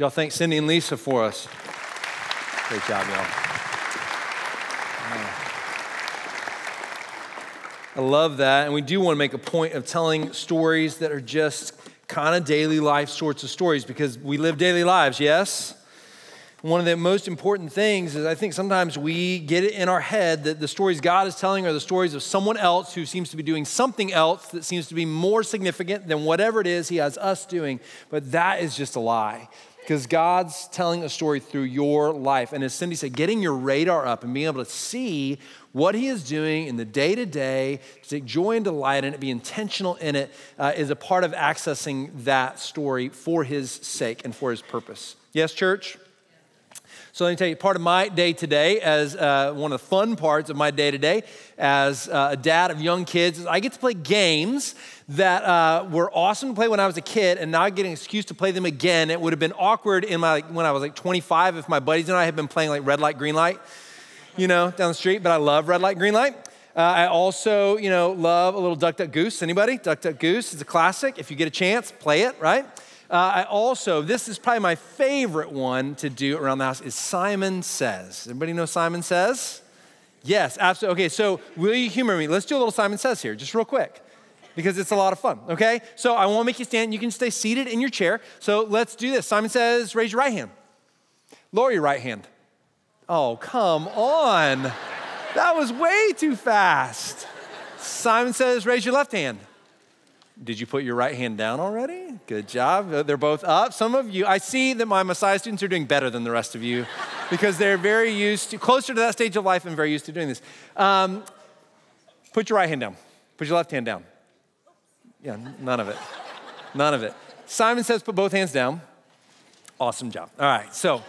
y'all thank Cindy and Lisa for us? Great job, y'all. I love that. And we do want to make a point of telling stories that are just kind of daily life sorts of stories because we live daily lives, yes? One of the most important things is I think sometimes we get it in our head that the stories God is telling are the stories of someone else who seems to be doing something else that seems to be more significant than whatever it is He has us doing. But that is just a lie because God's telling a story through your life. And as Cindy said, getting your radar up and being able to see what He is doing in the day to day, to take joy and delight in it, be intentional in it, uh, is a part of accessing that story for His sake and for His purpose. Yes, church? So let me tell you, part of my day today, as uh, one of the fun parts of my day today, as uh, a dad of young kids, is I get to play games that uh, were awesome to play when I was a kid, and now I get an excuse to play them again. It would have been awkward in my when I was like 25 if my buddies and I had been playing like red light, green light, you know, down the street. But I love red light, green light. Uh, I also, you know, love a little Duck Duck Goose. Anybody? Duck Duck Goose is a classic. If you get a chance, play it. Right. Uh, I also, this is probably my favorite one to do around the house, is Simon Says. Everybody know Simon Says? Yes, absolutely. Okay, so will you humor me? Let's do a little Simon Says here, just real quick, because it's a lot of fun, okay? So I won't make you stand. You can stay seated in your chair. So let's do this. Simon Says, raise your right hand. Lower your right hand. Oh, come on. That was way too fast. Simon Says, raise your left hand. Did you put your right hand down already? Good job. They're both up. Some of you, I see that my Messiah students are doing better than the rest of you because they're very used to, closer to that stage of life and very used to doing this. Um, put your right hand down. Put your left hand down. Yeah, none of it. None of it. Simon says, put both hands down. Awesome job. All right, so,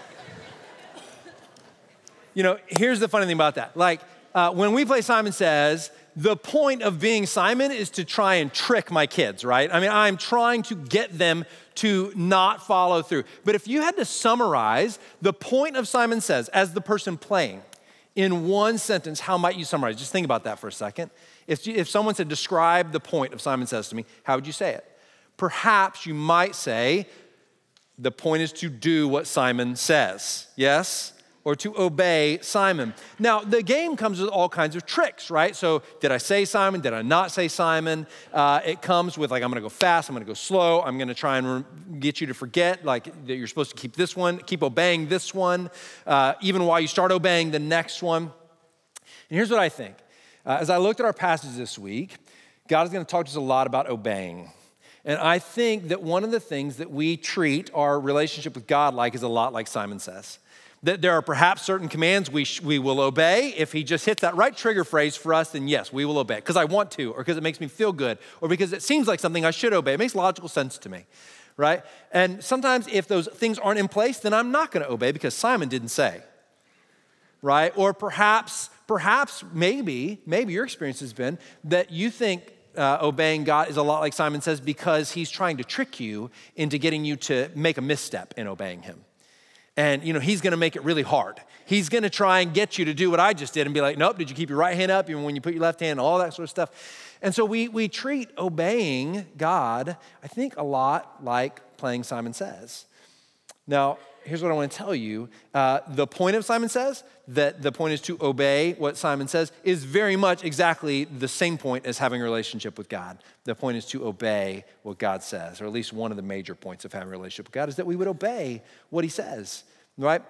you know, here's the funny thing about that. Like, uh, when we play Simon Says, the point of being Simon is to try and trick my kids, right? I mean, I'm trying to get them to not follow through. But if you had to summarize the point of Simon Says as the person playing in one sentence, how might you summarize? Just think about that for a second. If, if someone said, describe the point of Simon Says to me, how would you say it? Perhaps you might say, the point is to do what Simon says. Yes? Or to obey Simon. Now, the game comes with all kinds of tricks, right? So, did I say Simon? Did I not say Simon? Uh, it comes with, like, I'm gonna go fast, I'm gonna go slow, I'm gonna try and re- get you to forget, like, that you're supposed to keep this one, keep obeying this one, uh, even while you start obeying the next one. And here's what I think uh, as I looked at our passage this week, God is gonna talk to us a lot about obeying. And I think that one of the things that we treat our relationship with God like is a lot like Simon says. That there are perhaps certain commands we, sh- we will obey. If he just hits that right trigger phrase for us, then yes, we will obey because I want to, or because it makes me feel good, or because it seems like something I should obey. It makes logical sense to me, right? And sometimes if those things aren't in place, then I'm not going to obey because Simon didn't say, right? Or perhaps, perhaps, maybe, maybe your experience has been that you think uh, obeying God is a lot like Simon says because he's trying to trick you into getting you to make a misstep in obeying him and you know he's going to make it really hard. He's going to try and get you to do what i just did and be like nope did you keep your right hand up even when you put your left hand all that sort of stuff. And so we, we treat obeying god i think a lot like playing simon says. Now here's what i want to tell you uh, the point of simon says that the point is to obey what simon says is very much exactly the same point as having a relationship with god the point is to obey what god says or at least one of the major points of having a relationship with god is that we would obey what he says right?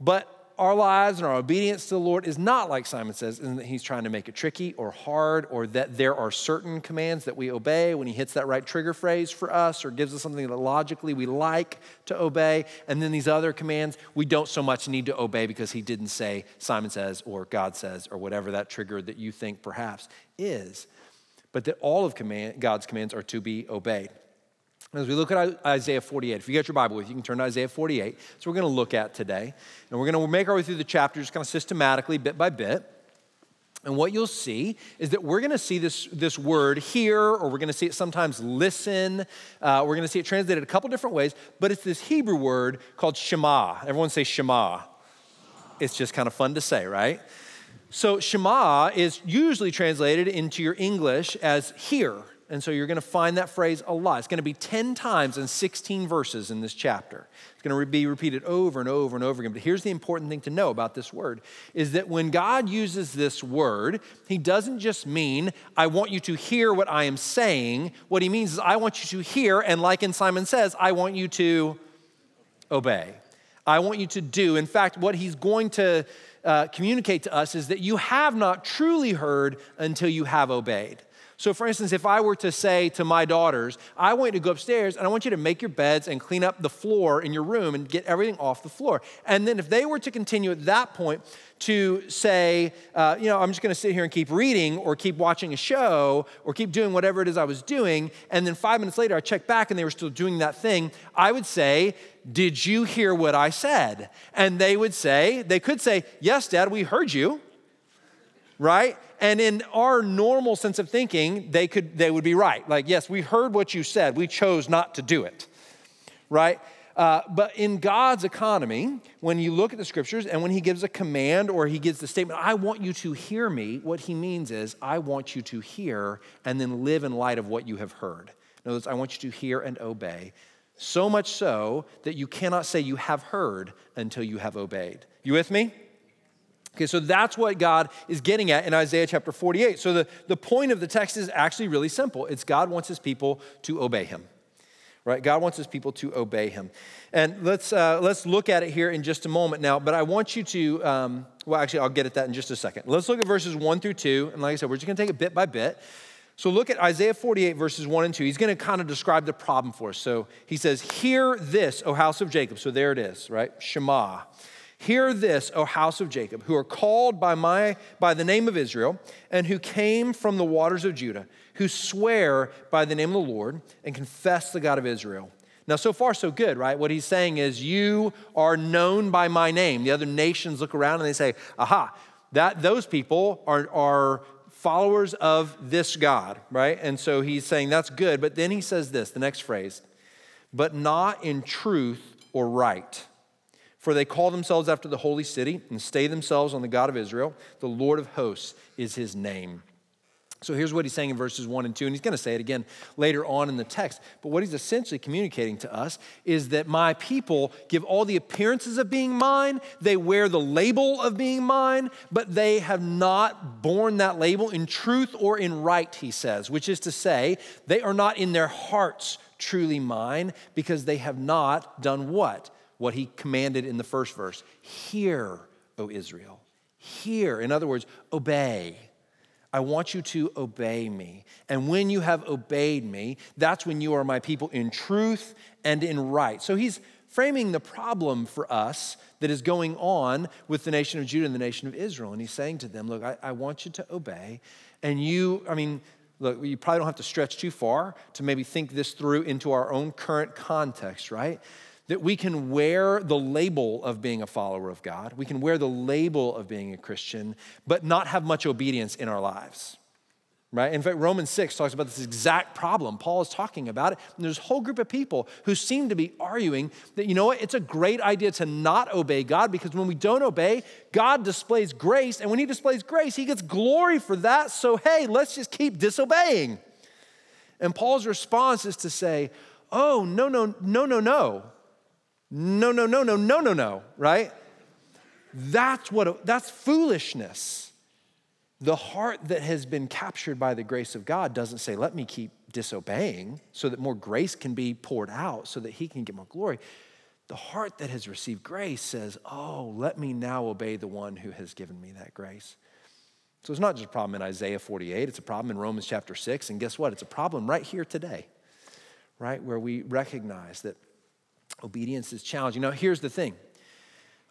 But our lives and our obedience to the Lord is not like Simon says, in that he's trying to make it tricky or hard, or that there are certain commands that we obey when he hits that right trigger phrase for us or gives us something that logically we like to obey. And then these other commands we don't so much need to obey because he didn't say Simon says or God says or whatever that trigger that you think perhaps is. But that all of command, God's commands are to be obeyed. As we look at Isaiah 48, if you got your Bible with you, you can turn to Isaiah 48. So we're going to look at today. And we're going to make our way through the chapters kind of systematically, bit by bit. And what you'll see is that we're going to see this, this word here, or we're going to see it sometimes listen. Uh, we're going to see it translated a couple different ways, but it's this Hebrew word called Shema. Everyone say Shema. It's just kind of fun to say, right? So Shema is usually translated into your English as hear And so you're going to find that phrase a lot. It's going to be 10 times in 16 verses in this chapter. It's going to be repeated over and over and over again. But here's the important thing to know about this word is that when God uses this word, he doesn't just mean, I want you to hear what I am saying. What he means is, I want you to hear, and like in Simon says, I want you to obey. I want you to do. In fact, what he's going to uh, communicate to us is that you have not truly heard until you have obeyed. So, for instance, if I were to say to my daughters, I want you to go upstairs and I want you to make your beds and clean up the floor in your room and get everything off the floor. And then if they were to continue at that point to say, uh, you know, I'm just going to sit here and keep reading or keep watching a show or keep doing whatever it is I was doing, and then five minutes later I check back and they were still doing that thing, I would say, Did you hear what I said? And they would say, They could say, Yes, Dad, we heard you right? And in our normal sense of thinking, they could they would be right. Like, yes, we heard what you said. We chose not to do it. Right? Uh, but in God's economy, when you look at the scriptures and when he gives a command or he gives the statement, I want you to hear me, what he means is, I want you to hear and then live in light of what you have heard. In other words, I want you to hear and obey. So much so that you cannot say you have heard until you have obeyed. You with me? Okay, so that's what God is getting at in Isaiah chapter 48. So the, the point of the text is actually really simple. It's God wants his people to obey him. Right? God wants his people to obey him. And let's, uh, let's look at it here in just a moment now, but I want you to, um, well, actually, I'll get at that in just a second. Let's look at verses one through two. And like I said, we're just going to take it bit by bit. So look at Isaiah 48, verses 1 and 2. He's going to kind of describe the problem for us. So he says, Hear this, O house of Jacob. So there it is, right? Shema. Hear this, O house of Jacob, who are called by, my, by the name of Israel, and who came from the waters of Judah, who swear by the name of the Lord and confess the God of Israel. Now, so far, so good, right? What he's saying is, You are known by my name. The other nations look around and they say, Aha, that those people are, are followers of this God, right? And so he's saying that's good. But then he says this the next phrase, but not in truth or right. For they call themselves after the holy city and stay themselves on the God of Israel. The Lord of hosts is his name. So here's what he's saying in verses 1 and 2, and he's going to say it again later on in the text. But what he's essentially communicating to us is that my people give all the appearances of being mine, they wear the label of being mine, but they have not borne that label in truth or in right, he says, which is to say, they are not in their hearts truly mine because they have not done what? What he commanded in the first verse Hear, O Israel. Hear. In other words, obey. I want you to obey me. And when you have obeyed me, that's when you are my people in truth and in right. So he's framing the problem for us that is going on with the nation of Judah and the nation of Israel. And he's saying to them, Look, I, I want you to obey. And you, I mean, look, you probably don't have to stretch too far to maybe think this through into our own current context, right? That we can wear the label of being a follower of God, we can wear the label of being a Christian, but not have much obedience in our lives. Right? In fact, Romans 6 talks about this exact problem. Paul is talking about it. And there's a whole group of people who seem to be arguing that, you know what, it's a great idea to not obey God because when we don't obey, God displays grace. And when He displays grace, He gets glory for that. So, hey, let's just keep disobeying. And Paul's response is to say, oh, no, no, no, no, no. No, no, no, no, no, no, no, right? That's what that's foolishness. The heart that has been captured by the grace of God doesn't say, let me keep disobeying so that more grace can be poured out so that he can get more glory. The heart that has received grace says, oh, let me now obey the one who has given me that grace. So it's not just a problem in Isaiah 48, it's a problem in Romans chapter 6. And guess what? It's a problem right here today, right? Where we recognize that Obedience is challenging. Now, here's the thing.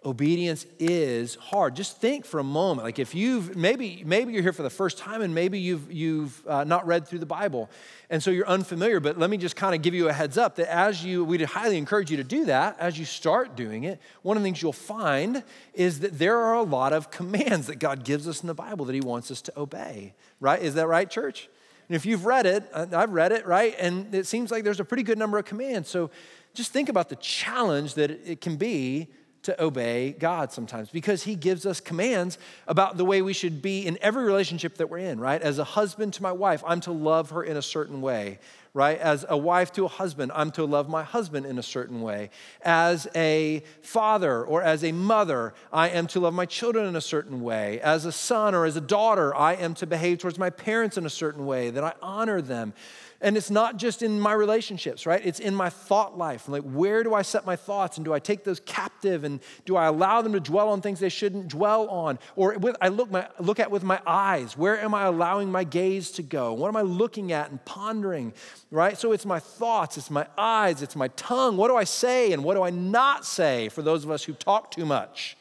Obedience is hard. Just think for a moment. Like if you've maybe maybe you're here for the first time and maybe you've you've uh, not read through the bible. And so you're unfamiliar but let me just kind of give you a heads up that as you we'd highly encourage you to do that. As you start doing it one of the things you'll find is that there are a lot of commands that god gives us in the bible that he wants us to obey. Right? Is that right church? And if you've read it uh, i've read it right? And it seems like there's a pretty good number of commands. So just think about the challenge that it can be to obey God sometimes because He gives us commands about the way we should be in every relationship that we're in, right? As a husband to my wife, I'm to love her in a certain way right? As a wife to a husband, I'm to love my husband in a certain way. As a father or as a mother, I am to love my children in a certain way. As a son or as a daughter, I am to behave towards my parents in a certain way, that I honor them. And it's not just in my relationships, right? It's in my thought life. Like, where do I set my thoughts? And do I take those captive? And do I allow them to dwell on things they shouldn't dwell on? Or with, I look, my, look at with my eyes. Where am I allowing my gaze to go? What am I looking at and pondering, right? So it's my thoughts, it's my eyes, it's my tongue. What do I say and what do I not say for those of us who talk too much,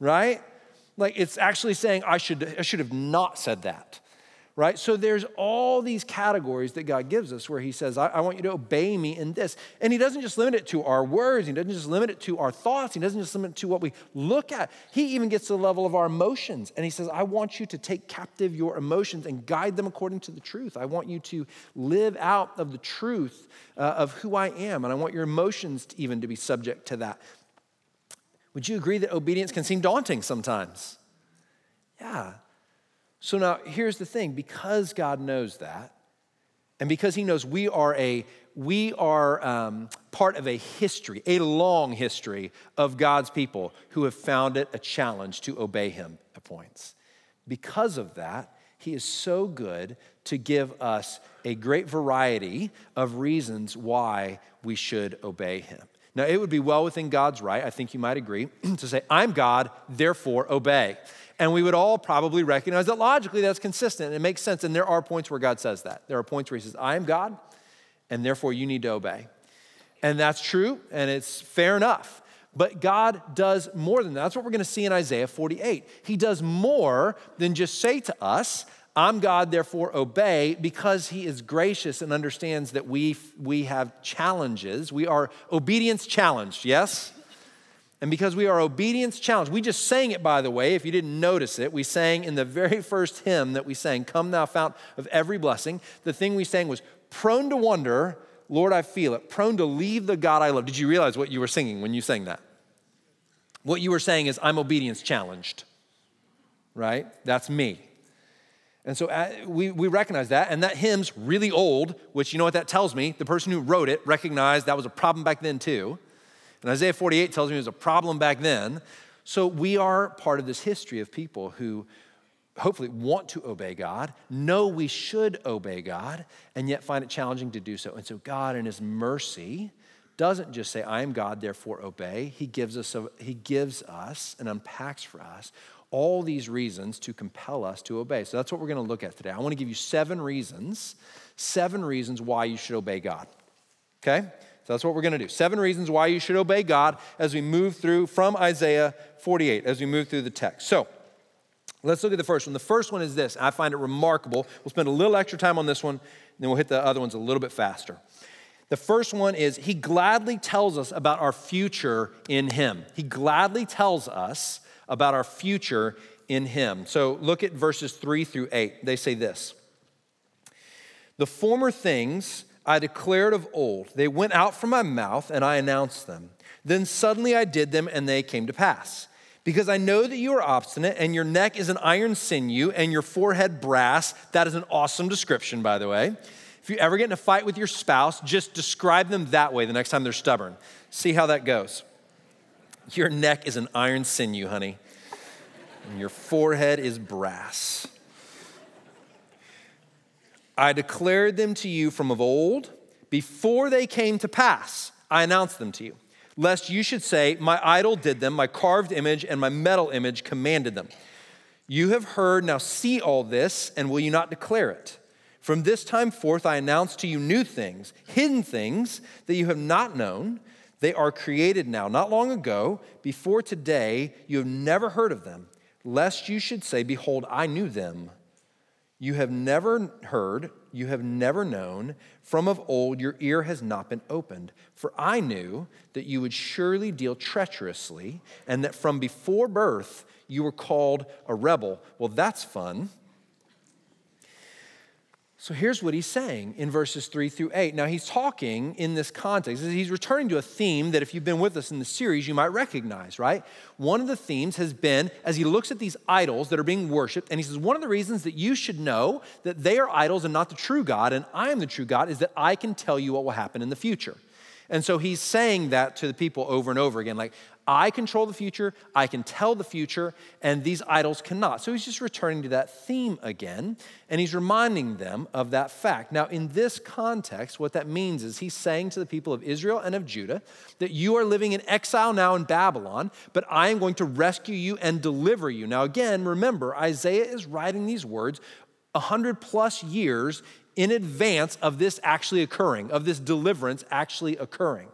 right? Like, it's actually saying, I should, I should have not said that right? So there's all these categories that God gives us where He says, I, I, want you to obey me in this. And He doesn't just limit it to our words, He doesn't just limit it to our thoughts, He doesn't just limit it to what we look at. He even gets to the level of our emotions. And He says, I want you to take captive your emotions and guide them according to the truth. I want you to live out of the truth uh, of who I am. And I want your emotions to even to be subject to that. Would you agree that obedience can seem daunting sometimes? Yeah, so now here's the thing because God knows that, and because He knows we are a we are um, part of a history, a long history of God's people who have found it a challenge to obey Him at points. Because of that, He is so good to give us a great variety of reasons why we should obey Him. Now, it would be well within God's right, I think you might agree, to say, I'm God, therefore obey. And we would all probably recognize that logically that's consistent. It makes sense. And there are points where God says that. There are points where He says, I am God, and therefore you need to obey. And that's true, and it's fair enough. But God does more than that. That's what we're going to see in Isaiah 48. He does more than just say to us, I'm God, therefore obey, because He is gracious and understands that we, we have challenges. We are obedience challenged, yes? And because we are obedience challenged, we just sang it, by the way, if you didn't notice it. We sang in the very first hymn that we sang, Come Thou Fount of Every Blessing. The thing we sang was, Prone to wonder, Lord, I feel it. Prone to leave the God I love. Did you realize what you were singing when you sang that? What you were saying is, I'm obedience challenged, right? That's me. And so uh, we, we recognize that, and that hymn's really old, which you know what that tells me? The person who wrote it recognized that was a problem back then, too. And Isaiah 48 tells me it was a problem back then. So we are part of this history of people who hopefully want to obey God, know we should obey God, and yet find it challenging to do so. And so God, in His mercy, doesn't just say, I am God, therefore obey. He gives us, a, he gives us and unpacks for us all these reasons to compel us to obey. So that's what we're going to look at today. I want to give you seven reasons, seven reasons why you should obey God. Okay? So that's what we're going to do. Seven reasons why you should obey God as we move through from Isaiah 48, as we move through the text. So let's look at the first one. The first one is this. I find it remarkable. We'll spend a little extra time on this one, then we'll hit the other ones a little bit faster. The first one is He gladly tells us about our future in Him. He gladly tells us about our future in Him. So look at verses three through eight. They say this The former things I declared of old. They went out from my mouth, and I announced them. Then suddenly I did them, and they came to pass. Because I know that you are obstinate, and your neck is an iron sinew, and your forehead brass. That is an awesome description, by the way. If you ever get in a fight with your spouse, just describe them that way the next time they're stubborn. See how that goes. Your neck is an iron sinew, honey, and your forehead is brass. I declared them to you from of old, before they came to pass. I announced them to you, lest you should say, My idol did them, my carved image and my metal image commanded them. You have heard, now see all this, and will you not declare it? From this time forth, I announce to you new things, hidden things that you have not known. They are created now, not long ago. Before today, you have never heard of them, lest you should say, Behold, I knew them. You have never heard, you have never known, from of old your ear has not been opened. For I knew that you would surely deal treacherously, and that from before birth you were called a rebel. Well, that's fun. So here's what he's saying in verses three through eight. Now he's talking in this context. He's returning to a theme that if you've been with us in the series, you might recognize, right? One of the themes has been as he looks at these idols that are being worshiped, and he says, One of the reasons that you should know that they are idols and not the true God, and I am the true God, is that I can tell you what will happen in the future. And so he's saying that to the people over and over again like, I control the future, I can tell the future, and these idols cannot. So he's just returning to that theme again, and he's reminding them of that fact. Now, in this context, what that means is he's saying to the people of Israel and of Judah that you are living in exile now in Babylon, but I am going to rescue you and deliver you. Now, again, remember, Isaiah is writing these words 100 plus years in advance of this actually occurring, of this deliverance actually occurring.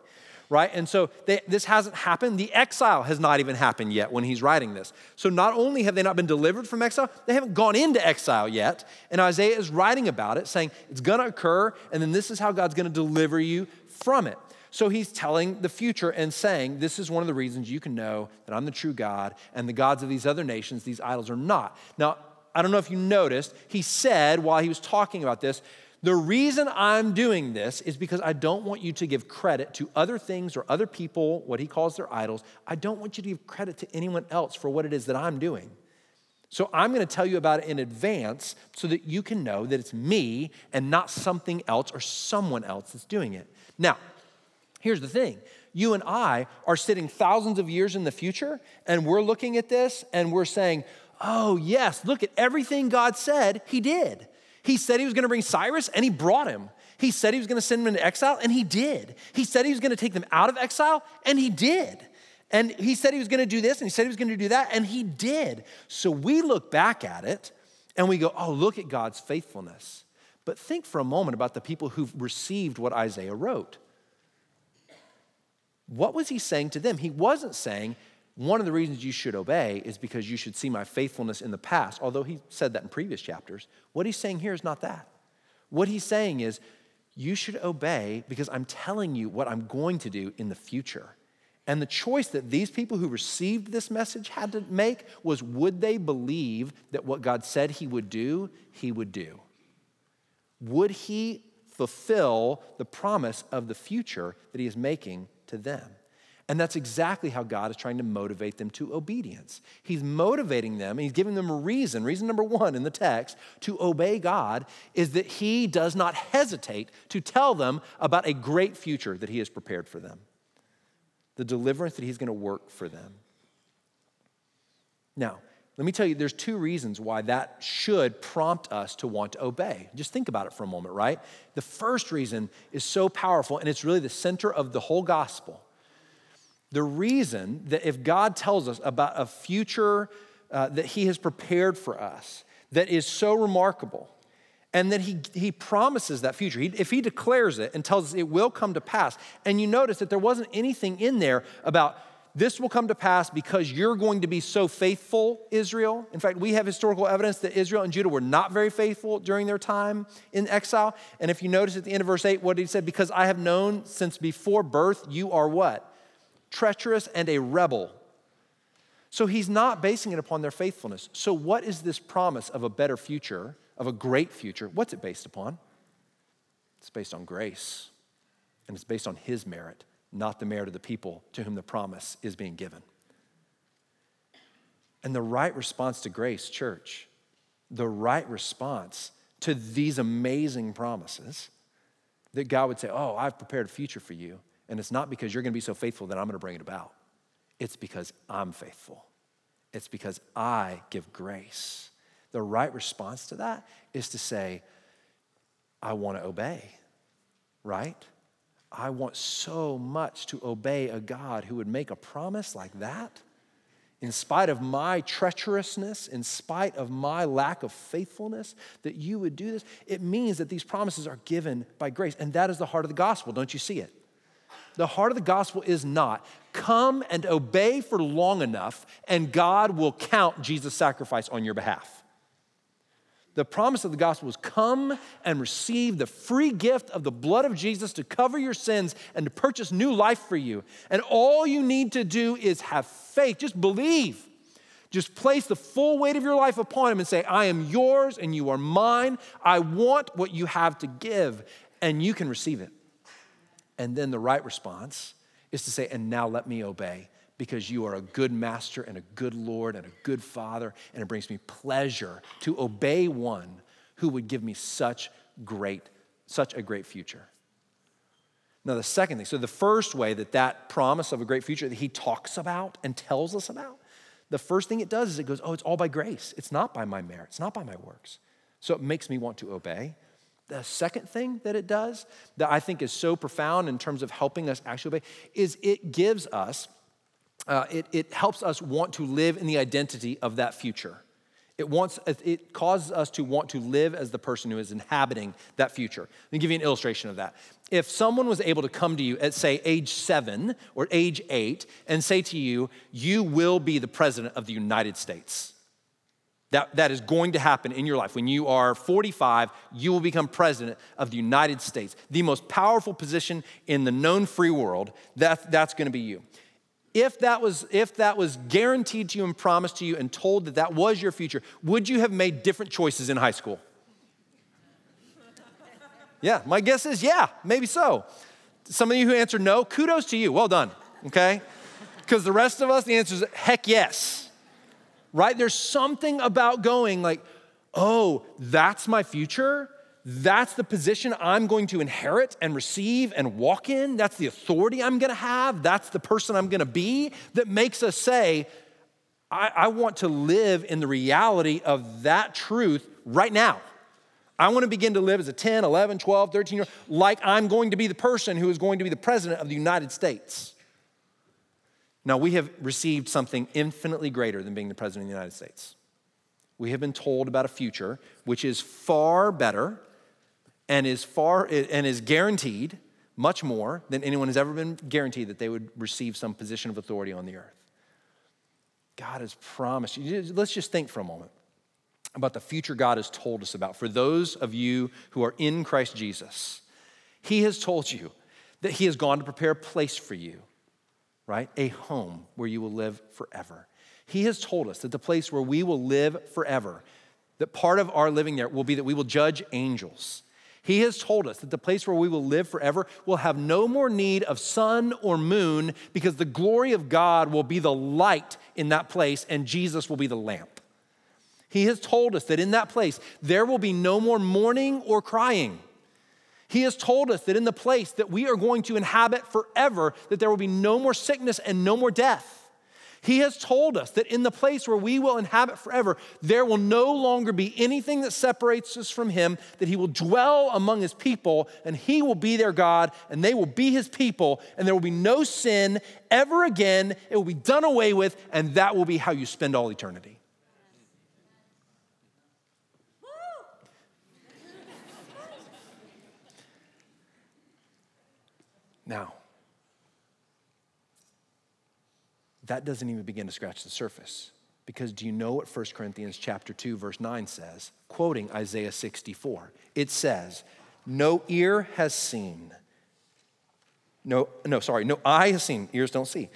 Right? And so they, this hasn't happened. The exile has not even happened yet when he's writing this. So not only have they not been delivered from exile, they haven't gone into exile yet. And Isaiah is writing about it, saying it's going to occur, and then this is how God's going to deliver you from it. So he's telling the future and saying, This is one of the reasons you can know that I'm the true God, and the gods of these other nations, these idols, are not. Now, I don't know if you noticed, he said while he was talking about this, the reason I'm doing this is because I don't want you to give credit to other things or other people, what he calls their idols. I don't want you to give credit to anyone else for what it is that I'm doing. So I'm going to tell you about it in advance so that you can know that it's me and not something else or someone else that's doing it. Now, here's the thing you and I are sitting thousands of years in the future and we're looking at this and we're saying, oh, yes, look at everything God said he did. He said he was going to bring Cyrus, and he brought him. He said he was going to send them into exile, and he did. He said he was going to take them out of exile, and he did. And he said he was going to do this, and he said he was going to do that, and he did. So we look back at it and we go, oh, look at God's faithfulness. But think for a moment about the people who've received what Isaiah wrote. What was he saying to them? He wasn't saying, one of the reasons you should obey is because you should see my faithfulness in the past, although he said that in previous chapters. What he's saying here is not that. What he's saying is, you should obey because I'm telling you what I'm going to do in the future. And the choice that these people who received this message had to make was would they believe that what God said he would do, he would do? Would he fulfill the promise of the future that he is making to them? And that's exactly how God is trying to motivate them to obedience. He's motivating them, he's giving them a reason. Reason number one in the text to obey God is that he does not hesitate to tell them about a great future that he has prepared for them, the deliverance that he's going to work for them. Now, let me tell you, there's two reasons why that should prompt us to want to obey. Just think about it for a moment, right? The first reason is so powerful, and it's really the center of the whole gospel the reason that if God tells us about a future uh, that He has prepared for us that is so remarkable, and that he, he promises that future. He, if he declares it and tells us it will come to pass, and you notice that there wasn't anything in there about this will come to pass because you're going to be so faithful, Israel. In fact, we have historical evidence that Israel and Judah were not very faithful during their time in exile. And if you notice at the end of verse 8, what he said, because I have known since before birth, you are what? Treacherous, and a rebel. So he's not basing it upon their faithfulness. So, what is this promise of a better future, of a great future? What's it based upon? It's based on grace, and it's based on his merit, not the merit of the people to whom the promise is being given. And the right response to grace, church, the right response to these amazing promises that God would say, Oh, I've prepared a future for you and it's not because you're going to be so faithful that I'm going to bring it about. It's because I'm faithful. It's because I give grace. The right response to that is to say, I want to obey, right? I want so much to obey a God who would make a promise like that. In spite of my treacherousness, in spite of my lack of faithfulness, that you would do this, it means that these promises are given by grace. And that is the heart of the gospel. Don't you see it? The heart of the gospel is not come and obey for long enough, and God will count Jesus' sacrifice on your behalf. The promise of the gospel is come and receive the free gift of the blood of Jesus to cover your sins and to purchase new life for you. And all you need to do is have faith, just believe Just place the full weight of your life upon Him and say, I am yours and you are mine. I want what you have to give, and you can receive it. And then the right response is to say, And now let me obey because you are a good master and a good Lord and a good Father, and it brings me pleasure to obey one who would give me such great, such a great future. Now, the second thing, so the first way that that promise of a great future that he talks about and tells us about, the first thing it does is it goes, oh, it's all by grace. It's not by my merit, it's not by my works. So it makes me want to obey. The second thing that it does that I think is so profound in terms of helping us actually obey is it gives us, uh, it, it helps us want to live in the identity of that future. It, wants, it causes us to want to live as the person who is inhabiting that future. Let me give you an illustration of that. If someone was able to come to you at, say, age seven or age eight and say to you, You will be the president of the United States, that, that is going to happen in your life. When you are 45, you will become president of the United States, the most powerful position in the known free world. That, that's going to be you. If that, was, if that was guaranteed to you and promised to you and told that that was your future, would you have made different choices in high school? Yeah, my guess is yeah, maybe so. Some of you who answered no, kudos to you. Well done, okay? Because the rest of us, the answer is heck yes right? There's something about going like, oh, that's my future. That's the position I'm going to inherit and receive and walk in. That's the authority I'm going to have. That's the person I'm going to be that makes us say, I, I, want to live in the reality of that truth right now. I want to begin to live as a 10, 11, 12, 13 year old, like I'm going to be the person who is going to be the president of the United States. Now, we have received something infinitely greater than being the President of the United States. We have been told about a future which is far better and is far and is guaranteed much more than anyone has ever been guaranteed that they would receive some position of authority on the earth. God has promised. You. Let's just think for a moment about the future God has told us about. For those of you who are in Christ Jesus, He has told you that He has gone to prepare a place for you right? A home where you will live forever. He has told us that the place where we will live forever, that part of our living there will be that we will judge angels. He has told us that the place where we will live forever will have no more need of sun or moon because the glory of God will be the light in that place and Jesus will be the lamp. He has told us that in that place there will be no more mourning or crying. He has told us that in the place that we are going to inhabit forever, that there will be no more sickness and no more death. He has told us that in the place where we will inhabit forever, there will no longer be anything that separates us from Him, that He will dwell among His people, and He will be their God, and they will be His people, and there will be no sin ever again. It will be done away with, and that will be how you spend all eternity. Now, that doesn't even begin to scratch the surface. Because do you know what 1 Corinthians chapter 2 verse 9 says? Quoting Isaiah 64. It says, "No ear has seen. No no sorry, no eye has seen, ears don't see.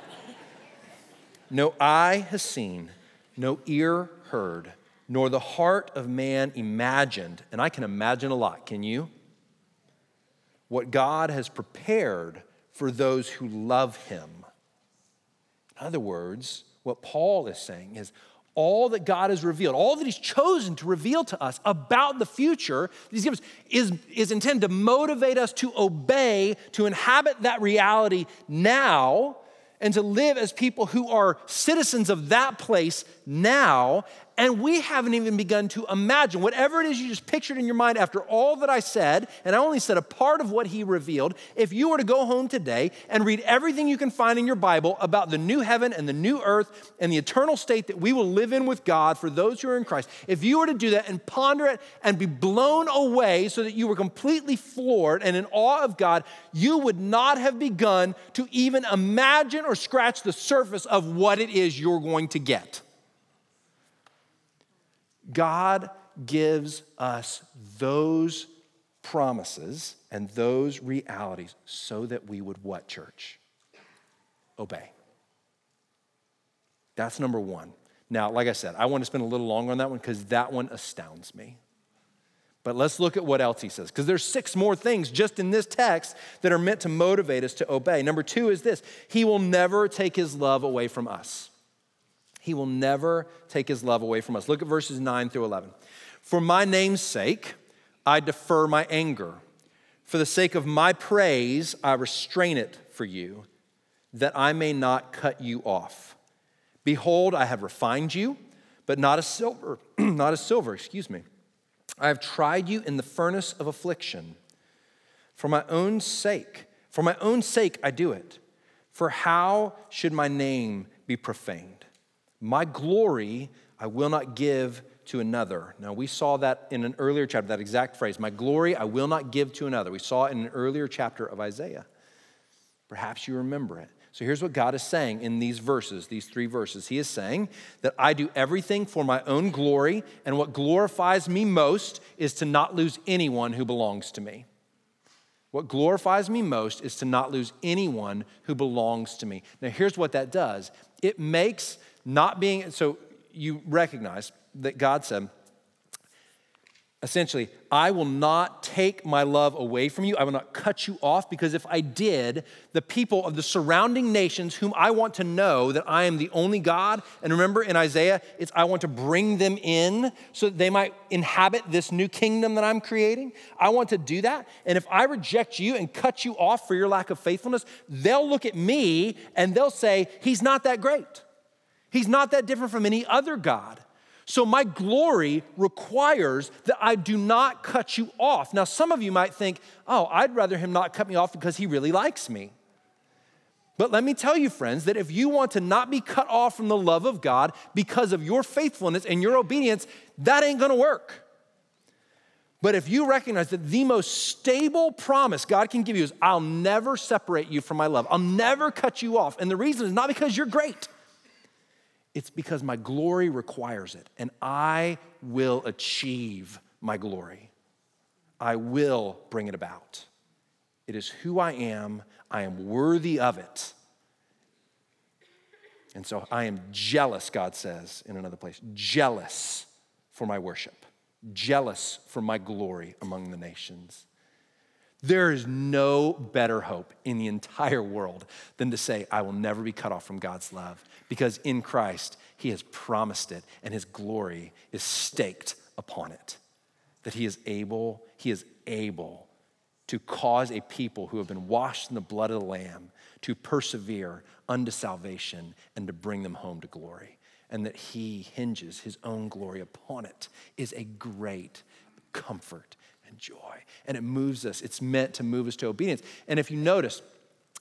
no eye has seen, no ear heard, nor the heart of man imagined. And I can imagine a lot, can you? What God has prepared for those who love him. In other words, what Paul is saying is all that God has revealed, all that He's chosen to reveal to us about the future He's given us is, is intended to motivate us to obey, to inhabit that reality now, and to live as people who are citizens of that place now and we haven't even begun to imagine whatever it is you just pictured in your mind after all that I said, and I only said a part of what he revealed. If you were to go home today and read everything you can find in your Bible about the new heaven and the new earth and the eternal state that we will live in with God for those who are in Christ, if you were to do that and ponder it and be blown away so that you were completely floored and in awe of God, you would not have begun to even imagine or scratch the surface of what it is you're going to get. God gives us those promises and those realities so that we would what, church? Obey. That's number one. Now, like I said, I want to spend a little longer on that one because that one astounds me. But let's look at what else he says, because there's six more things just in this text that are meant to motivate us to obey. Number two is this He will never take his love away from us. He will never take his love away from us. Look at verses 9 through 11. For my name's sake, I defer my anger. For the sake of my praise, I restrain it for you, that I may not cut you off. Behold, I have refined you, but not as silver, not as silver, excuse me I have tried you in the furnace of affliction. For my own sake, for my own sake, I do it. For how should my name be profaned? My glory I will not give to another. Now, we saw that in an earlier chapter, that exact phrase, my glory I will not give to another. We saw it in an earlier chapter of Isaiah. Perhaps you remember it. So here's what God is saying in these verses, these three verses. He is saying that I do everything for my own glory, and what glorifies me most is to not lose anyone who belongs to me. What glorifies me most is to not lose anyone who belongs to me. Now, here's what that does it makes not being, so you recognize that God said, essentially, I will not take my love away from you. I will not cut you off because if I did, the people of the surrounding nations whom I want to know that I am the only God, and remember in Isaiah, it's I want to bring them in so that they might inhabit this new kingdom that I'm creating. I want to do that. And if I reject you and cut you off for your lack of faithfulness, they'll look at me and they'll say, He's not that great. He's not that different from any other God. So, my glory requires that I do not cut you off. Now, some of you might think, oh, I'd rather him not cut me off because he really likes me. But let me tell you, friends, that if you want to not be cut off from the love of God because of your faithfulness and your obedience, that ain't gonna work. But if you recognize that the most stable promise God can give you is, I'll never separate you from my love, I'll never cut you off. And the reason is not because you're great. It's because my glory requires it, and I will achieve my glory. I will bring it about. It is who I am. I am worthy of it. And so I am jealous, God says in another place, jealous for my worship, jealous for my glory among the nations. There is no better hope in the entire world than to say, I will never be cut off from God's love because in Christ, He has promised it and His glory is staked upon it. That He is able, He is able to cause a people who have been washed in the blood of the Lamb to persevere unto salvation and to bring them home to glory. And that He hinges His own glory upon it is a great comfort and joy. And it moves us, it's meant to move us to obedience. And if you notice,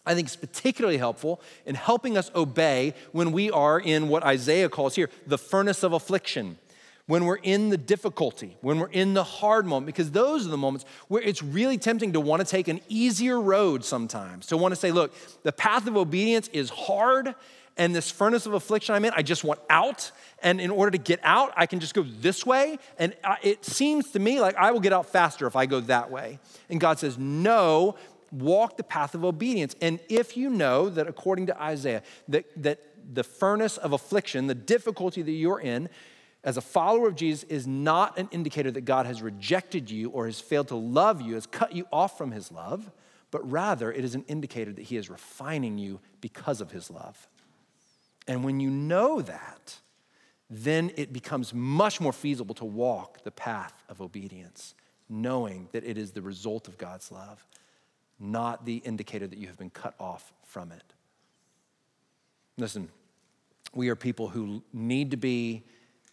I think it's particularly helpful in helping us obey when we are in what Isaiah calls here the furnace of affliction, when we're in the difficulty, when we're in the hard moment, because those are the moments where it's really tempting to want to take an easier road sometimes, to want to say, look, the path of obedience is hard, and this furnace of affliction I'm in, I just want out. And in order to get out, I can just go this way. And it seems to me like I will get out faster if I go that way. And God says, no, walk the path of obedience. And if you know that according to Isaiah, that, that the furnace of affliction, the difficulty that you're in, as a follower of Jesus is not an indicator that God has rejected you or has failed to love you, has cut you off from his love, but rather it is an indicator that he is refining you because of his love. And when you know that, then it becomes much more feasible to walk the path of obedience, knowing that it is the result of God's love not the indicator that you have been cut off from it. Listen, we are people who need to be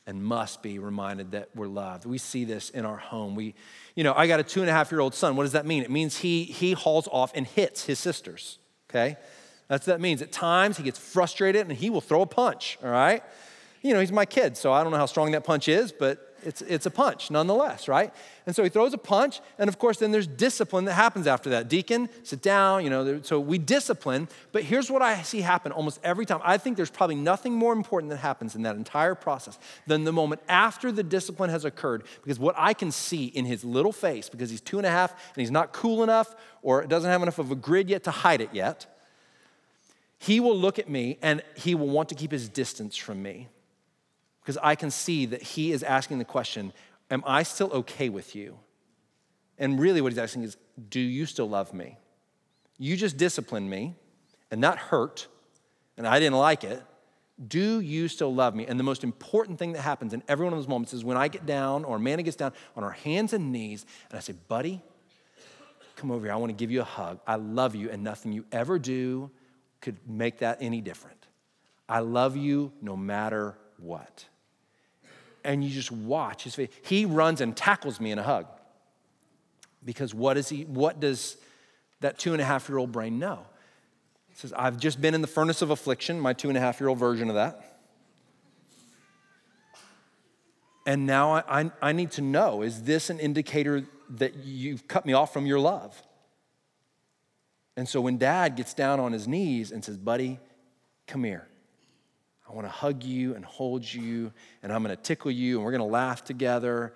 and must be reminded that we're loved. We see this in our home. We, you know, I got a two and a half year old son. What does that mean? It means he he hauls off and hits his sisters. Okay, that's what that means. At times he gets frustrated and he will throw a punch. All right, you know, he's my kid, so I don't know how strong that punch is, but it's, it's a punch nonetheless, right? And so he throws a punch, and of course, then there's discipline that happens after that. Deacon, sit down, you know, so we discipline, but here's what I see happen almost every time. I think there's probably nothing more important that happens in that entire process than the moment after the discipline has occurred, because what I can see in his little face, because he's two and a half and he's not cool enough or doesn't have enough of a grid yet to hide it yet, he will look at me and he will want to keep his distance from me because I can see that he is asking the question Am I still okay with you? And really, what he's asking is Do you still love me? You just disciplined me, and that hurt, and I didn't like it. Do you still love me? And the most important thing that happens in every one of those moments is when I get down or Amanda gets down on our hands and knees and I say, Buddy, come over here. I want to give you a hug. I love you, and nothing you ever do could make that any different. I love you no matter what. And you just watch his face. He runs and tackles me in a hug. Because what is he, what does that two and a half year old brain know? It says, I've just been in the furnace of affliction, my two and a half year old version of that. And now I, I, I, need to know is this an indicator that you've cut me off from your love? And so when dad gets down on his knees and says, Buddy, come here. I want to hug you and hold you, and I'm going to tickle you, and we're going to laugh together,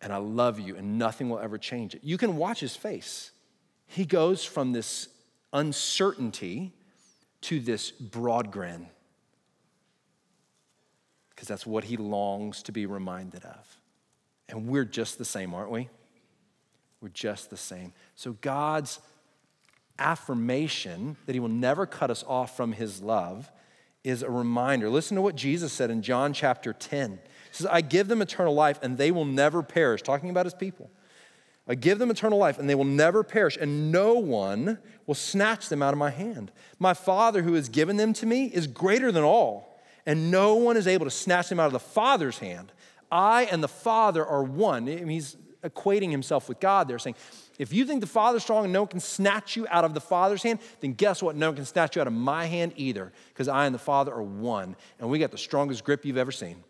and I love you, and nothing will ever change it. You can watch his face. He goes from this uncertainty to this broad grin because that's what he longs to be reminded of. And we're just the same, aren't we? We're just the same. So God's affirmation that he will never cut us off from his love is a reminder. Listen to what Jesus said in John chapter 10. He says, I give them eternal life and they will never perish, talking about his people. I give them eternal life, and they will never perish, and no one will snatch them out of my hand. My Father, who has given them to me, is greater than all, and no one is able to snatch them out of the Father's hand. I and the Father are one. He's equating himself with God there, saying, if you think the Father's strong and no one can snatch you out of the Father's hand, then guess what? No one can snatch you out of my hand either, because I and the Father are one, and we got the strongest grip you've ever seen.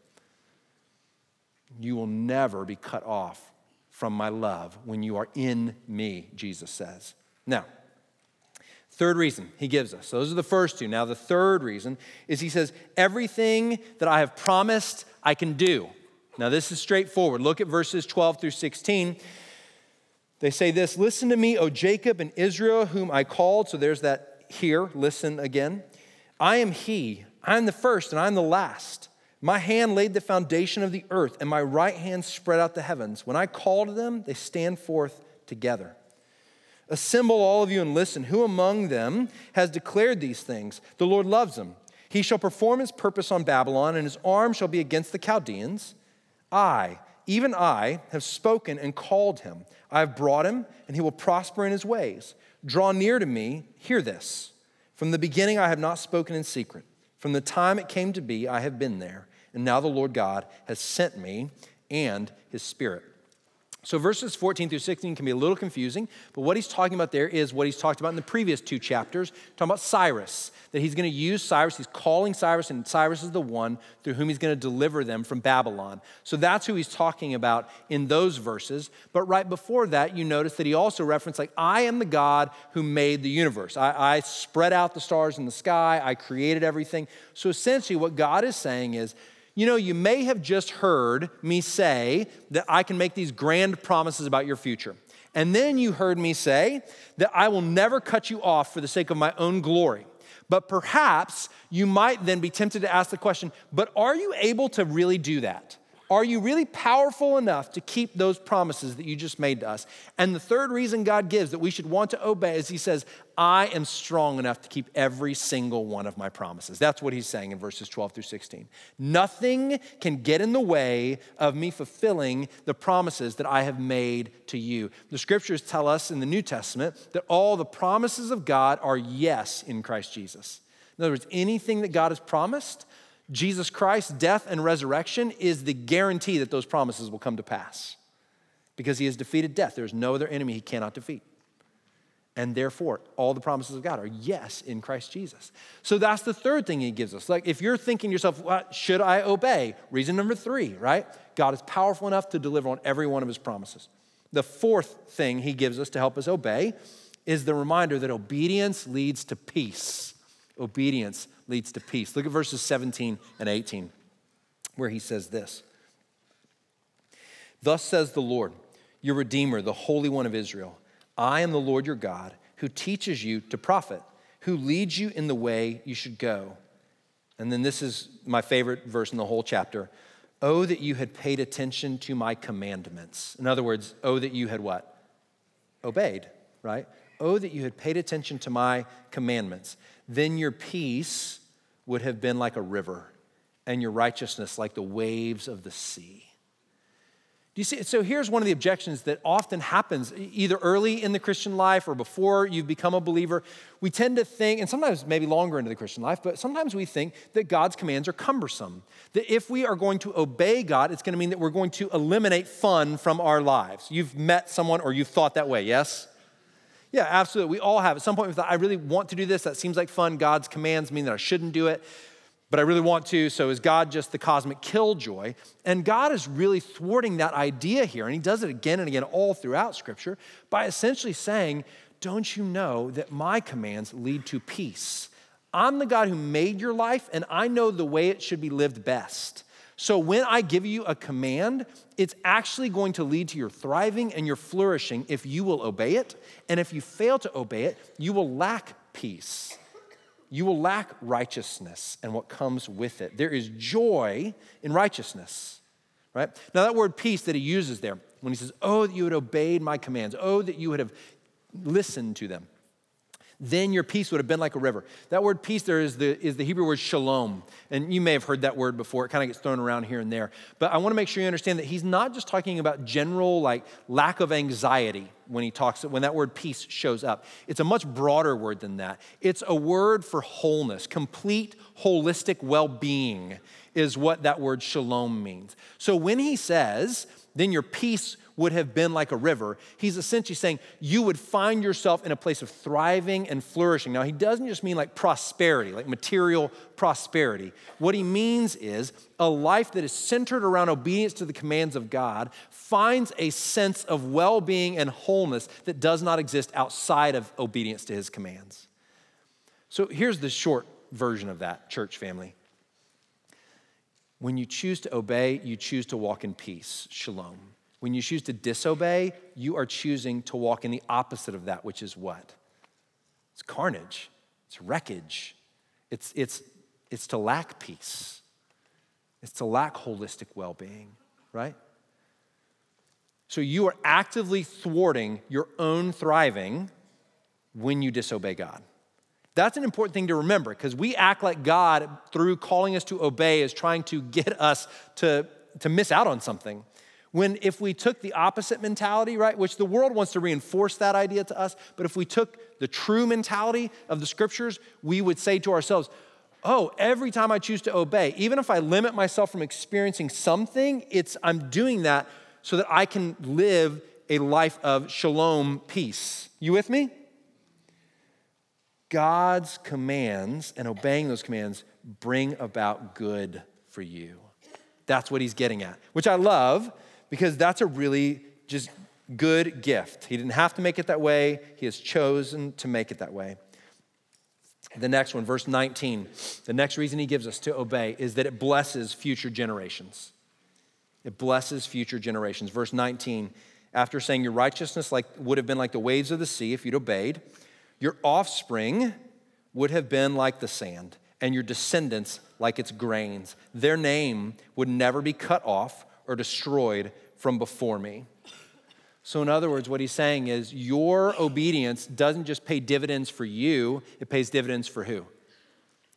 You will never be cut off from my love when you are in me, Jesus says. Now, third reason he gives us. So those are the first two. Now, the third reason is he says, Everything that I have promised, I can do. Now, this is straightforward. Look at verses 12 through 16. They say this Listen to me, O Jacob and Israel, whom I called. So there's that here. Listen again. I am he. I am the first and I am the last. My hand laid the foundation of the earth, and my right hand spread out the heavens. When I call to them, they stand forth together. Assemble all of you and listen. Who among them has declared these things? The Lord loves them. He shall perform his purpose on Babylon, and his arm shall be against the Chaldeans. I, even I, have spoken and called him. I have brought him, and he will prosper in his ways. Draw near to me, hear this. From the beginning, I have not spoken in secret. From the time it came to be, I have been there and now the Lord God has sent me and his Spirit. So, verses 14 through 16 can be a little confusing, but what he's talking about there is what he's talked about in the previous two chapters, talking about Cyrus, that he's going to use Cyrus. He's calling Cyrus, and Cyrus is the one through whom he's going to deliver them from Babylon. So, that's who he's talking about in those verses. But right before that, you notice that he also referenced, like, I am the God who made the universe. I, I spread out the stars in the sky, I created everything. So, essentially, what God is saying is, you know, you may have just heard me say that I can make these grand promises about your future. And then you heard me say that I will never cut you off for the sake of my own glory. But perhaps you might then be tempted to ask the question, but are you able to really do that? Are you really powerful enough to keep those promises that you just made to us? And the third reason God gives that we should want to obey is He says, I am strong enough to keep every single one of my promises. That's what He's saying in verses 12 through 16. Nothing can get in the way of me fulfilling the promises that I have made to you. The scriptures tell us in the New Testament that all the promises of God are yes in Christ Jesus. In other words, anything that God has promised, Jesus Christ's death and resurrection is the guarantee that those promises will come to pass because he has defeated death. There's no other enemy he cannot defeat. And therefore, all the promises of God are yes in Christ Jesus. So that's the third thing he gives us. Like, if you're thinking to yourself, well, should I obey? Reason number three, right? God is powerful enough to deliver on every one of his promises. The fourth thing he gives us to help us obey is the reminder that obedience leads to peace. Obedience leads to peace. Look at verses 17 and 18, where he says this Thus says the Lord, your Redeemer, the Holy One of Israel I am the Lord your God, who teaches you to profit, who leads you in the way you should go. And then this is my favorite verse in the whole chapter. Oh, that you had paid attention to my commandments. In other words, oh, that you had what? Obeyed, right? Oh, that you had paid attention to my commandments. Then your peace would have been like a river, and your righteousness like the waves of the sea. Do you see? So here's one of the objections that often happens either early in the Christian life or before you've become a believer. We tend to think, and sometimes maybe longer into the Christian life, but sometimes we think that God's commands are cumbersome. That if we are going to obey God, it's going to mean that we're going to eliminate fun from our lives. You've met someone or you've thought that way, yes? Yeah, absolutely. We all have. At some point, we thought, I really want to do this. That seems like fun. God's commands mean that I shouldn't do it but I really want to. So is God just the cosmic killjoy? And God is really thwarting that idea here. And he does it again and again all throughout Scripture by essentially saying, Don't you know that my commands lead to peace? I'm the God who made your life, and I know the way it should be lived best. So when I give you a command, it's actually going to lead to your thriving and your flourishing if you will obey it. And if you fail to obey it, you will lack peace you will lack righteousness and what comes with it. There is joy in righteousness, right? Now, that word peace that he uses there, when he says, Oh, that you had obeyed my commands, oh, that you would have listened to them then your peace would have been like a river. That word peace there is the, is the Hebrew word shalom. And you may have heard that word before. It kind of gets thrown around here and there. But I want to make sure you understand that he's not just talking about general like lack of anxiety when he talks, when that word peace shows up. It's a much broader word than that. It's a word for wholeness, complete holistic well-being is what that word shalom means. So when he says, then your peace would have been like a river. He's essentially saying you would find yourself in a place of thriving and flourishing. Now, he doesn't just mean like prosperity, like material prosperity. What he means is a life that is centered around obedience to the commands of God finds a sense of well being and wholeness that does not exist outside of obedience to his commands. So here's the short version of that, church family. When you choose to obey, you choose to walk in peace. Shalom. When you choose to disobey, you are choosing to walk in the opposite of that, which is what? It's carnage, it's wreckage, it's, it's, it's to lack peace, it's to lack holistic well being, right? So you are actively thwarting your own thriving when you disobey God. That's an important thing to remember because we act like God, through calling us to obey, is trying to get us to, to miss out on something. When if we took the opposite mentality, right, which the world wants to reinforce that idea to us, but if we took the true mentality of the scriptures, we would say to ourselves, oh, every time I choose to obey, even if I limit myself from experiencing something, it's I'm doing that so that I can live a life of shalom peace. You with me? God's commands and obeying those commands bring about good for you. That's what he's getting at, which I love because that's a really just good gift. He didn't have to make it that way, he has chosen to make it that way. The next one, verse 19, the next reason he gives us to obey is that it blesses future generations. It blesses future generations. Verse 19, after saying your righteousness like would have been like the waves of the sea if you'd obeyed, your offspring would have been like the sand, and your descendants like its grains. Their name would never be cut off or destroyed from before me. So, in other words, what he's saying is your obedience doesn't just pay dividends for you, it pays dividends for who?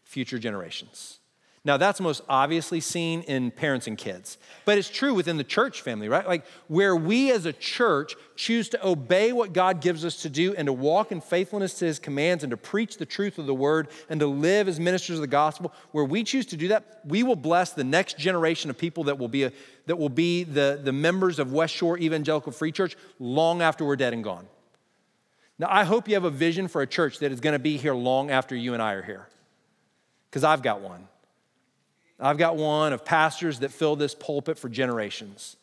Future generations. Now, that's most obviously seen in parents and kids, but it's true within the church family, right? Like where we as a church choose to obey what God gives us to do and to walk in faithfulness to his commands and to preach the truth of the word and to live as ministers of the gospel, where we choose to do that, we will bless the next generation of people that will be, a, that will be the, the members of West Shore Evangelical Free Church long after we're dead and gone. Now, I hope you have a vision for a church that is going to be here long after you and I are here, because I've got one. I've got one of pastors that fill this pulpit for generations.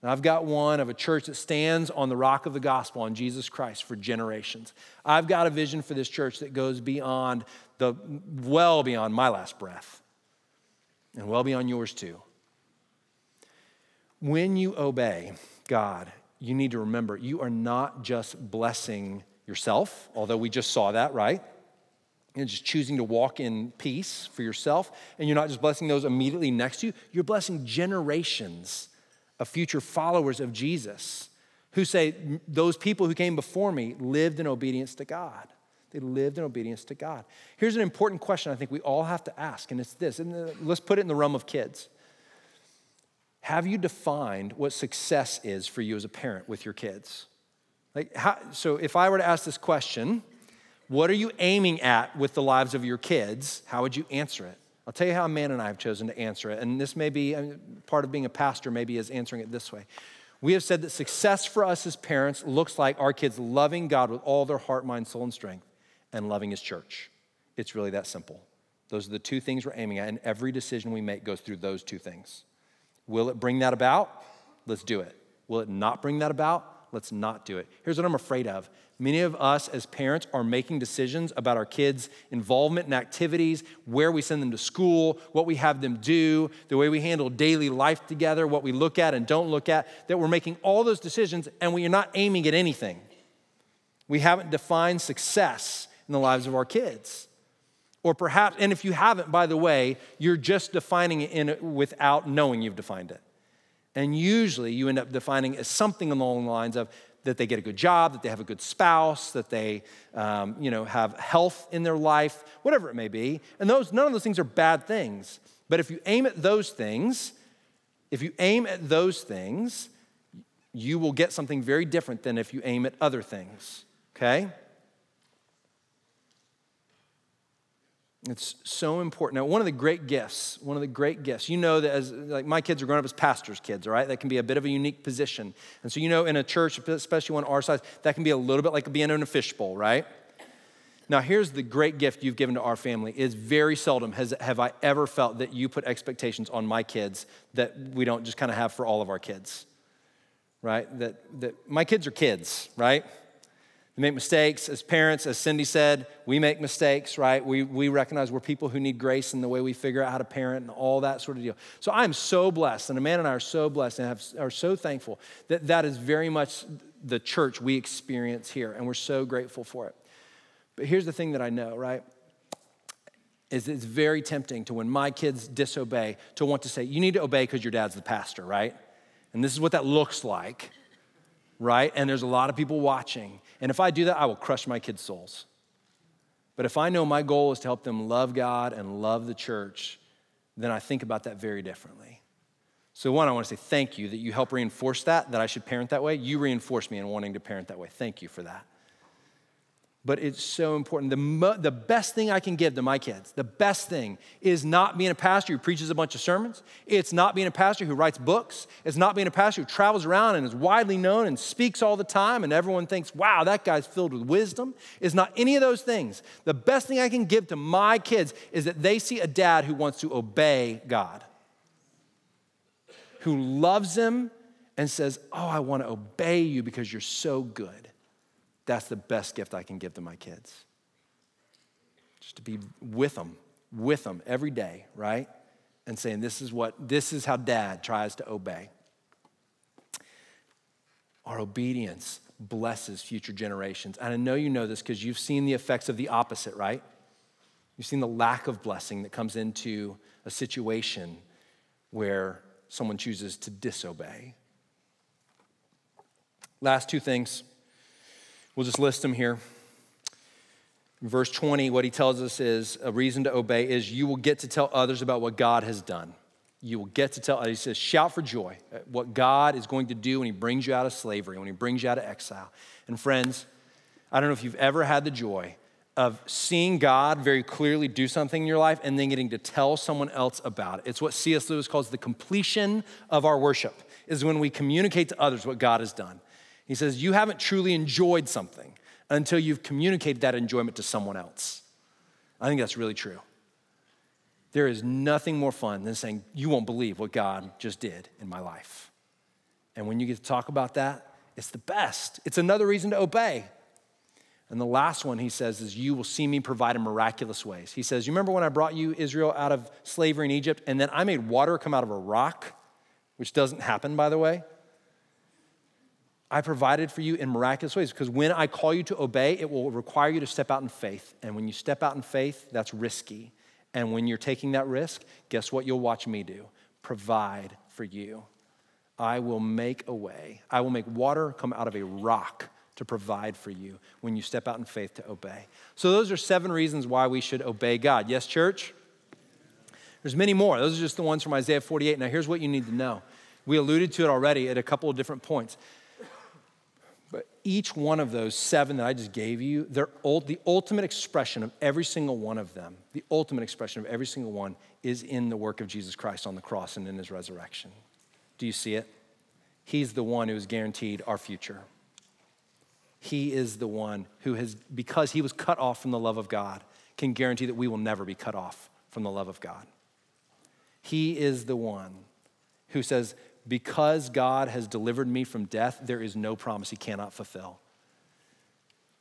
And I've got one of a church that stands on the rock of the gospel, on Jesus Christ, for generations. I've got a vision for this church that goes beyond the, well beyond my last breath, and well beyond yours too. When you obey God, you need to remember you are not just blessing yourself, although we just saw that, right? And just choosing to walk in peace for yourself, and you're not just blessing those immediately next to you, you're blessing generations of future followers of Jesus who say, Those people who came before me lived in obedience to God. They lived in obedience to God. Here's an important question I think we all have to ask, and it's this, and uh, let's put it in the realm of kids. Have you defined what success is for you as a parent with your kids? Like, how, so if I were to ask this question, what are you aiming at with the lives of your kids? How would you answer it? I'll tell you how Amanda and I have chosen to answer it. And this may be I mean, part of being a pastor, maybe is answering it this way. We have said that success for us as parents looks like our kids loving God with all their heart, mind, soul, and strength and loving his church. It's really that simple. Those are the two things we're aiming at, and every decision we make goes through those two things. Will it bring that about? Let's do it. Will it not bring that about? Let's not do it. Here's what I'm afraid of. Many of us as parents are making decisions about our kids' involvement in activities, where we send them to school, what we have them do, the way we handle daily life together, what we look at and don't look at, that we're making all those decisions and we are not aiming at anything. We haven't defined success in the lives of our kids. Or perhaps, and if you haven't, by the way, you're just defining it, in it without knowing you've defined it. And usually you end up defining as something along the lines of that they get a good job, that they have a good spouse, that they um, you know, have health in their life, whatever it may be. And those, none of those things are bad things. But if you aim at those things, if you aim at those things, you will get something very different than if you aim at other things, okay? It's so important. Now, one of the great gifts, one of the great gifts, you know that as like my kids are growing up as pastors' kids, all right? That can be a bit of a unique position. And so, you know, in a church, especially one our size, that can be a little bit like being in a fishbowl, right? Now, here's the great gift you've given to our family is very seldom has, have I ever felt that you put expectations on my kids that we don't just kind of have for all of our kids, right? That, that my kids are kids, right? We make mistakes as parents, as Cindy said, we make mistakes, right? We, we recognize we're people who need grace in the way we figure out how to parent and all that sort of deal. So I'm so blessed, and Amanda and I are so blessed and have, are so thankful that that is very much the church we experience here, and we're so grateful for it. But here's the thing that I know, right? Is it's very tempting to when my kids disobey to want to say, you need to obey because your dad's the pastor, right? And this is what that looks like, right? And there's a lot of people watching. And if I do that, I will crush my kids' souls. But if I know my goal is to help them love God and love the church, then I think about that very differently. So, one, I want to say thank you that you help reinforce that, that I should parent that way. You reinforce me in wanting to parent that way. Thank you for that but it's so important. The, mo- the best thing I can give to my kids, the best thing is not being a pastor who preaches a bunch of sermons. It's not being a pastor who writes books. It's not being a pastor who travels around and is widely known and speaks all the time and everyone thinks, wow, that guy's filled with wisdom. It's not any of those things. The best thing I can give to my kids is that they see a dad who wants to obey God, who loves them and says, oh, I want to obey you because you're so good. That's the best gift I can give to my kids. Just to be with them, with them every day, right? And saying, this is what, this is how dad tries to obey. Our obedience blesses future generations. And I know you know this because you've seen the effects of the opposite, right? You've seen the lack of blessing that comes into a situation where someone chooses to disobey. Last two things. We'll just list them here. Verse 20, what he tells us is a reason to obey is you will get to tell others about what God has done. You will get to tell, he says, shout for joy at what God is going to do when he brings you out of slavery, when he brings you out of exile. And friends, I don't know if you've ever had the joy of seeing God very clearly do something in your life and then getting to tell someone else about it. It's what C.S. Lewis calls the completion of our worship, is when we communicate to others what God has done. He says, You haven't truly enjoyed something until you've communicated that enjoyment to someone else. I think that's really true. There is nothing more fun than saying, You won't believe what God just did in my life. And when you get to talk about that, it's the best. It's another reason to obey. And the last one he says is, You will see me provide in miraculous ways. He says, You remember when I brought you, Israel, out of slavery in Egypt, and then I made water come out of a rock, which doesn't happen, by the way? I provided for you in miraculous ways because when I call you to obey, it will require you to step out in faith. And when you step out in faith, that's risky. And when you're taking that risk, guess what you'll watch me do? Provide for you. I will make a way. I will make water come out of a rock to provide for you when you step out in faith to obey. So those are seven reasons why we should obey God. Yes, church? There's many more. Those are just the ones from Isaiah 48. Now here's what you need to know. We alluded to it already at a couple of different points. But each one of those seven that I just gave you, they're the ultimate expression of every single one of them, the ultimate expression of every single one is in the work of Jesus Christ on the cross and in his resurrection. Do you see it? He's the one who has guaranteed our future. He is the one who has, because he was cut off from the love of God, can guarantee that we will never be cut off from the love of God. He is the one who says, because God has delivered me from death, there is no promise he cannot fulfill.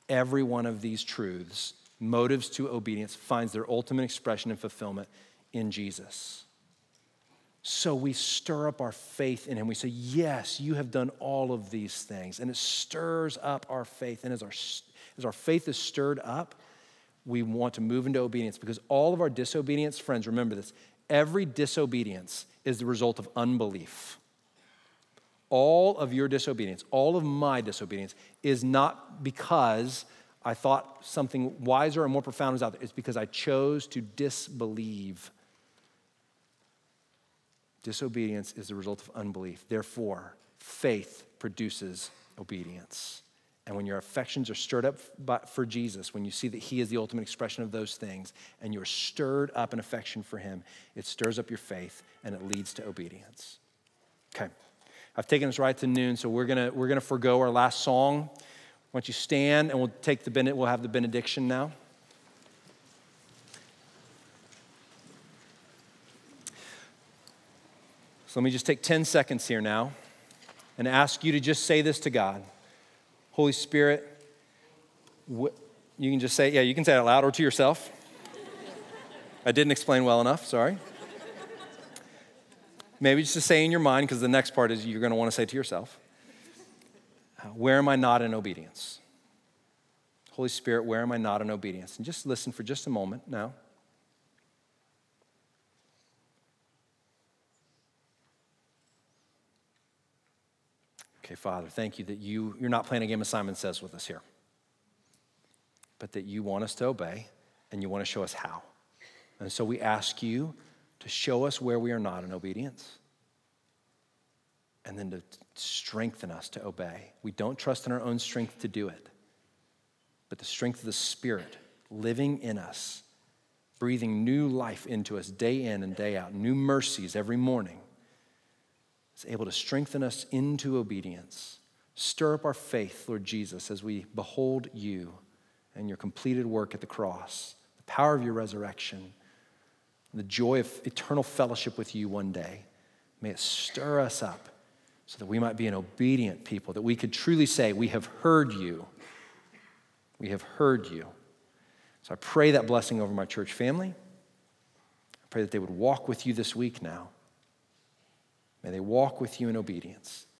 Every one of these truths, motives to obedience, finds their ultimate expression and fulfillment in Jesus. So we stir up our faith in him. We say, Yes, you have done all of these things. And it stirs up our faith. And as our, as our faith is stirred up, we want to move into obedience because all of our disobedience, friends, remember this every disobedience is the result of unbelief all of your disobedience, all of my disobedience, is not because I thought something wiser and more profound was out there. It's because I chose to disbelieve. Disobedience is the result of unbelief. Therefore, faith produces obedience. And when your affections are stirred up for Jesus, when you see that He is the ultimate expression of those things, and you're stirred up in affection for Him, it stirs up your faith and it leads to obedience. Okay. I've taken us right to noon, so we're gonna we're gonna forego our last song. Why don't you stand and we'll take the we'll have the benediction now. So let me just take 10 seconds here now and ask you to just say this to God. Holy Spirit, you can just say, yeah, you can say it out loud or to yourself. I didn't explain well enough, sorry. Maybe just to say in your mind, because the next part is you're going to want to say to yourself, uh, Where am I not in obedience? Holy Spirit, where am I not in obedience? And just listen for just a moment now. Okay, Father, thank you that you, you're not playing a game of Simon Says with us here, but that you want us to obey and you want to show us how. And so we ask you to show us where we are not in obedience, and then to strengthen us to obey. We don't trust in our own strength to do it, but the strength of the Spirit living in us, breathing new life into us day in and day out, new mercies every morning, is able to strengthen us into obedience. Stir up our faith, Lord Jesus, as we behold you and your completed work at the cross, the power of your resurrection the joy of eternal fellowship with you one day. May it stir us up so that we might be an obedient people, that we could truly say, We have heard you. We have heard you. So I pray that blessing over my church family. I pray that they would walk with you this week now. May they walk with you in obedience.